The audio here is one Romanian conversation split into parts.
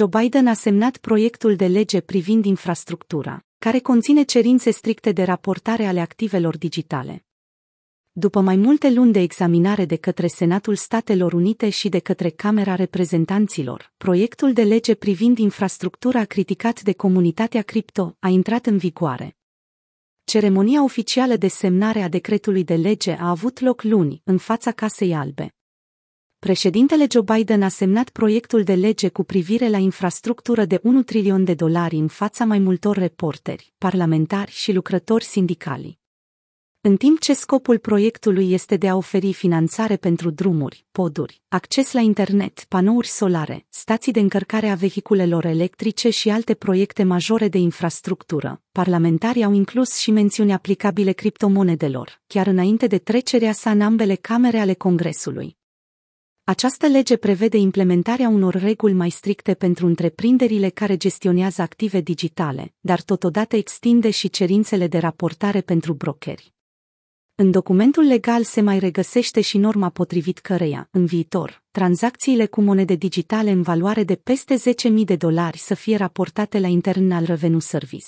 Joe Biden a semnat proiectul de lege privind infrastructura, care conține cerințe stricte de raportare ale activelor digitale. După mai multe luni de examinare de către Senatul Statelor Unite și de către Camera Reprezentanților, proiectul de lege privind infrastructura criticat de comunitatea cripto a intrat în vigoare. Ceremonia oficială de semnare a decretului de lege a avut loc luni, în fața Casei Albe. Președintele Joe Biden a semnat proiectul de lege cu privire la infrastructură de 1 trilion de dolari în fața mai multor reporteri, parlamentari și lucrători sindicali. În timp ce scopul proiectului este de a oferi finanțare pentru drumuri, poduri, acces la internet, panouri solare, stații de încărcare a vehiculelor electrice și alte proiecte majore de infrastructură, parlamentarii au inclus și mențiuni aplicabile criptomonedelor, chiar înainte de trecerea sa în ambele camere ale Congresului. Această lege prevede implementarea unor reguli mai stricte pentru întreprinderile care gestionează active digitale, dar totodată extinde și cerințele de raportare pentru brokeri. În documentul legal se mai regăsește și norma potrivit căreia, în viitor, tranzacțiile cu monede digitale în valoare de peste 10.000 de dolari să fie raportate la Internal Revenue Service.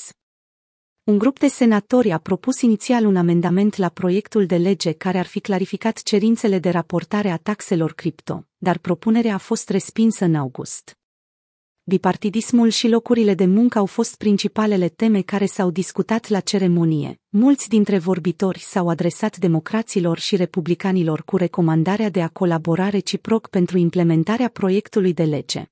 Un grup de senatori a propus inițial un amendament la proiectul de lege care ar fi clarificat cerințele de raportare a taxelor cripto, dar propunerea a fost respinsă în august. Bipartidismul și locurile de muncă au fost principalele teme care s-au discutat la ceremonie. Mulți dintre vorbitori s-au adresat democraților și republicanilor cu recomandarea de a colabora reciproc pentru implementarea proiectului de lege.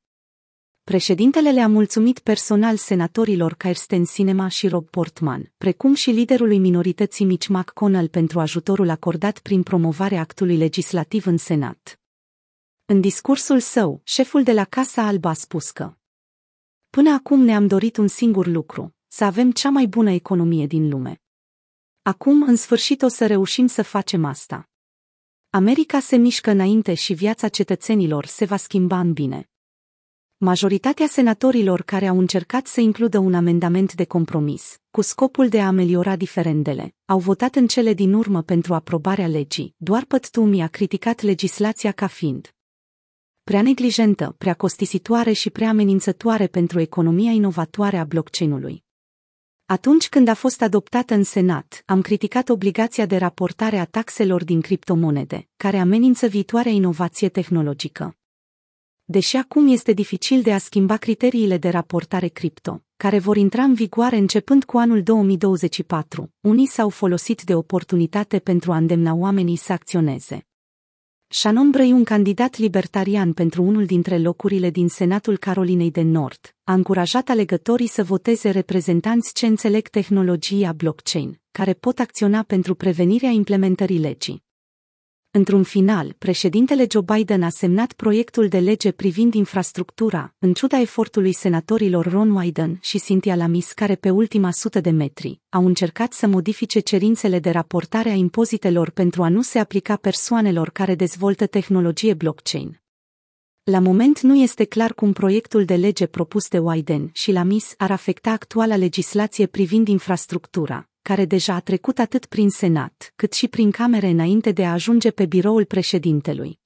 Președintele le-a mulțumit personal senatorilor Kirsten Sinema și Rob Portman, precum și liderului minorității Mitch McConnell pentru ajutorul acordat prin promovarea actului legislativ în Senat. În discursul său, șeful de la Casa Albă a spus că Până acum ne-am dorit un singur lucru, să avem cea mai bună economie din lume. Acum, în sfârșit, o să reușim să facem asta. America se mișcă înainte și viața cetățenilor se va schimba în bine. Majoritatea senatorilor care au încercat să includă un amendament de compromis, cu scopul de a ameliora diferendele, au votat în cele din urmă pentru aprobarea legii. Doar Păttumi a criticat legislația ca fiind prea neglijentă, prea costisitoare și prea amenințătoare pentru economia inovatoare a blockchain-ului. Atunci când a fost adoptată în Senat, am criticat obligația de raportare a taxelor din criptomonede, care amenință viitoarea inovație tehnologică. Deși acum este dificil de a schimba criteriile de raportare cripto, care vor intra în vigoare începând cu anul 2024, unii s-au folosit de oportunitate pentru a îndemna oamenii să acționeze. Shannon Bray, un candidat libertarian pentru unul dintre locurile din Senatul Carolinei de Nord, a încurajat alegătorii să voteze reprezentanți ce înțeleg tehnologia blockchain, care pot acționa pentru prevenirea implementării legii. Într-un final, președintele Joe Biden a semnat proiectul de lege privind infrastructura, în ciuda efortului senatorilor Ron Wyden și Cynthia Lamis care pe ultima sută de metri au încercat să modifice cerințele de raportare a impozitelor pentru a nu se aplica persoanelor care dezvoltă tehnologie blockchain. La moment nu este clar cum proiectul de lege propus de Wyden și Lamis ar afecta actuala legislație privind infrastructura, care deja a trecut atât prin Senat, cât și prin Camere înainte de a ajunge pe biroul președintelui.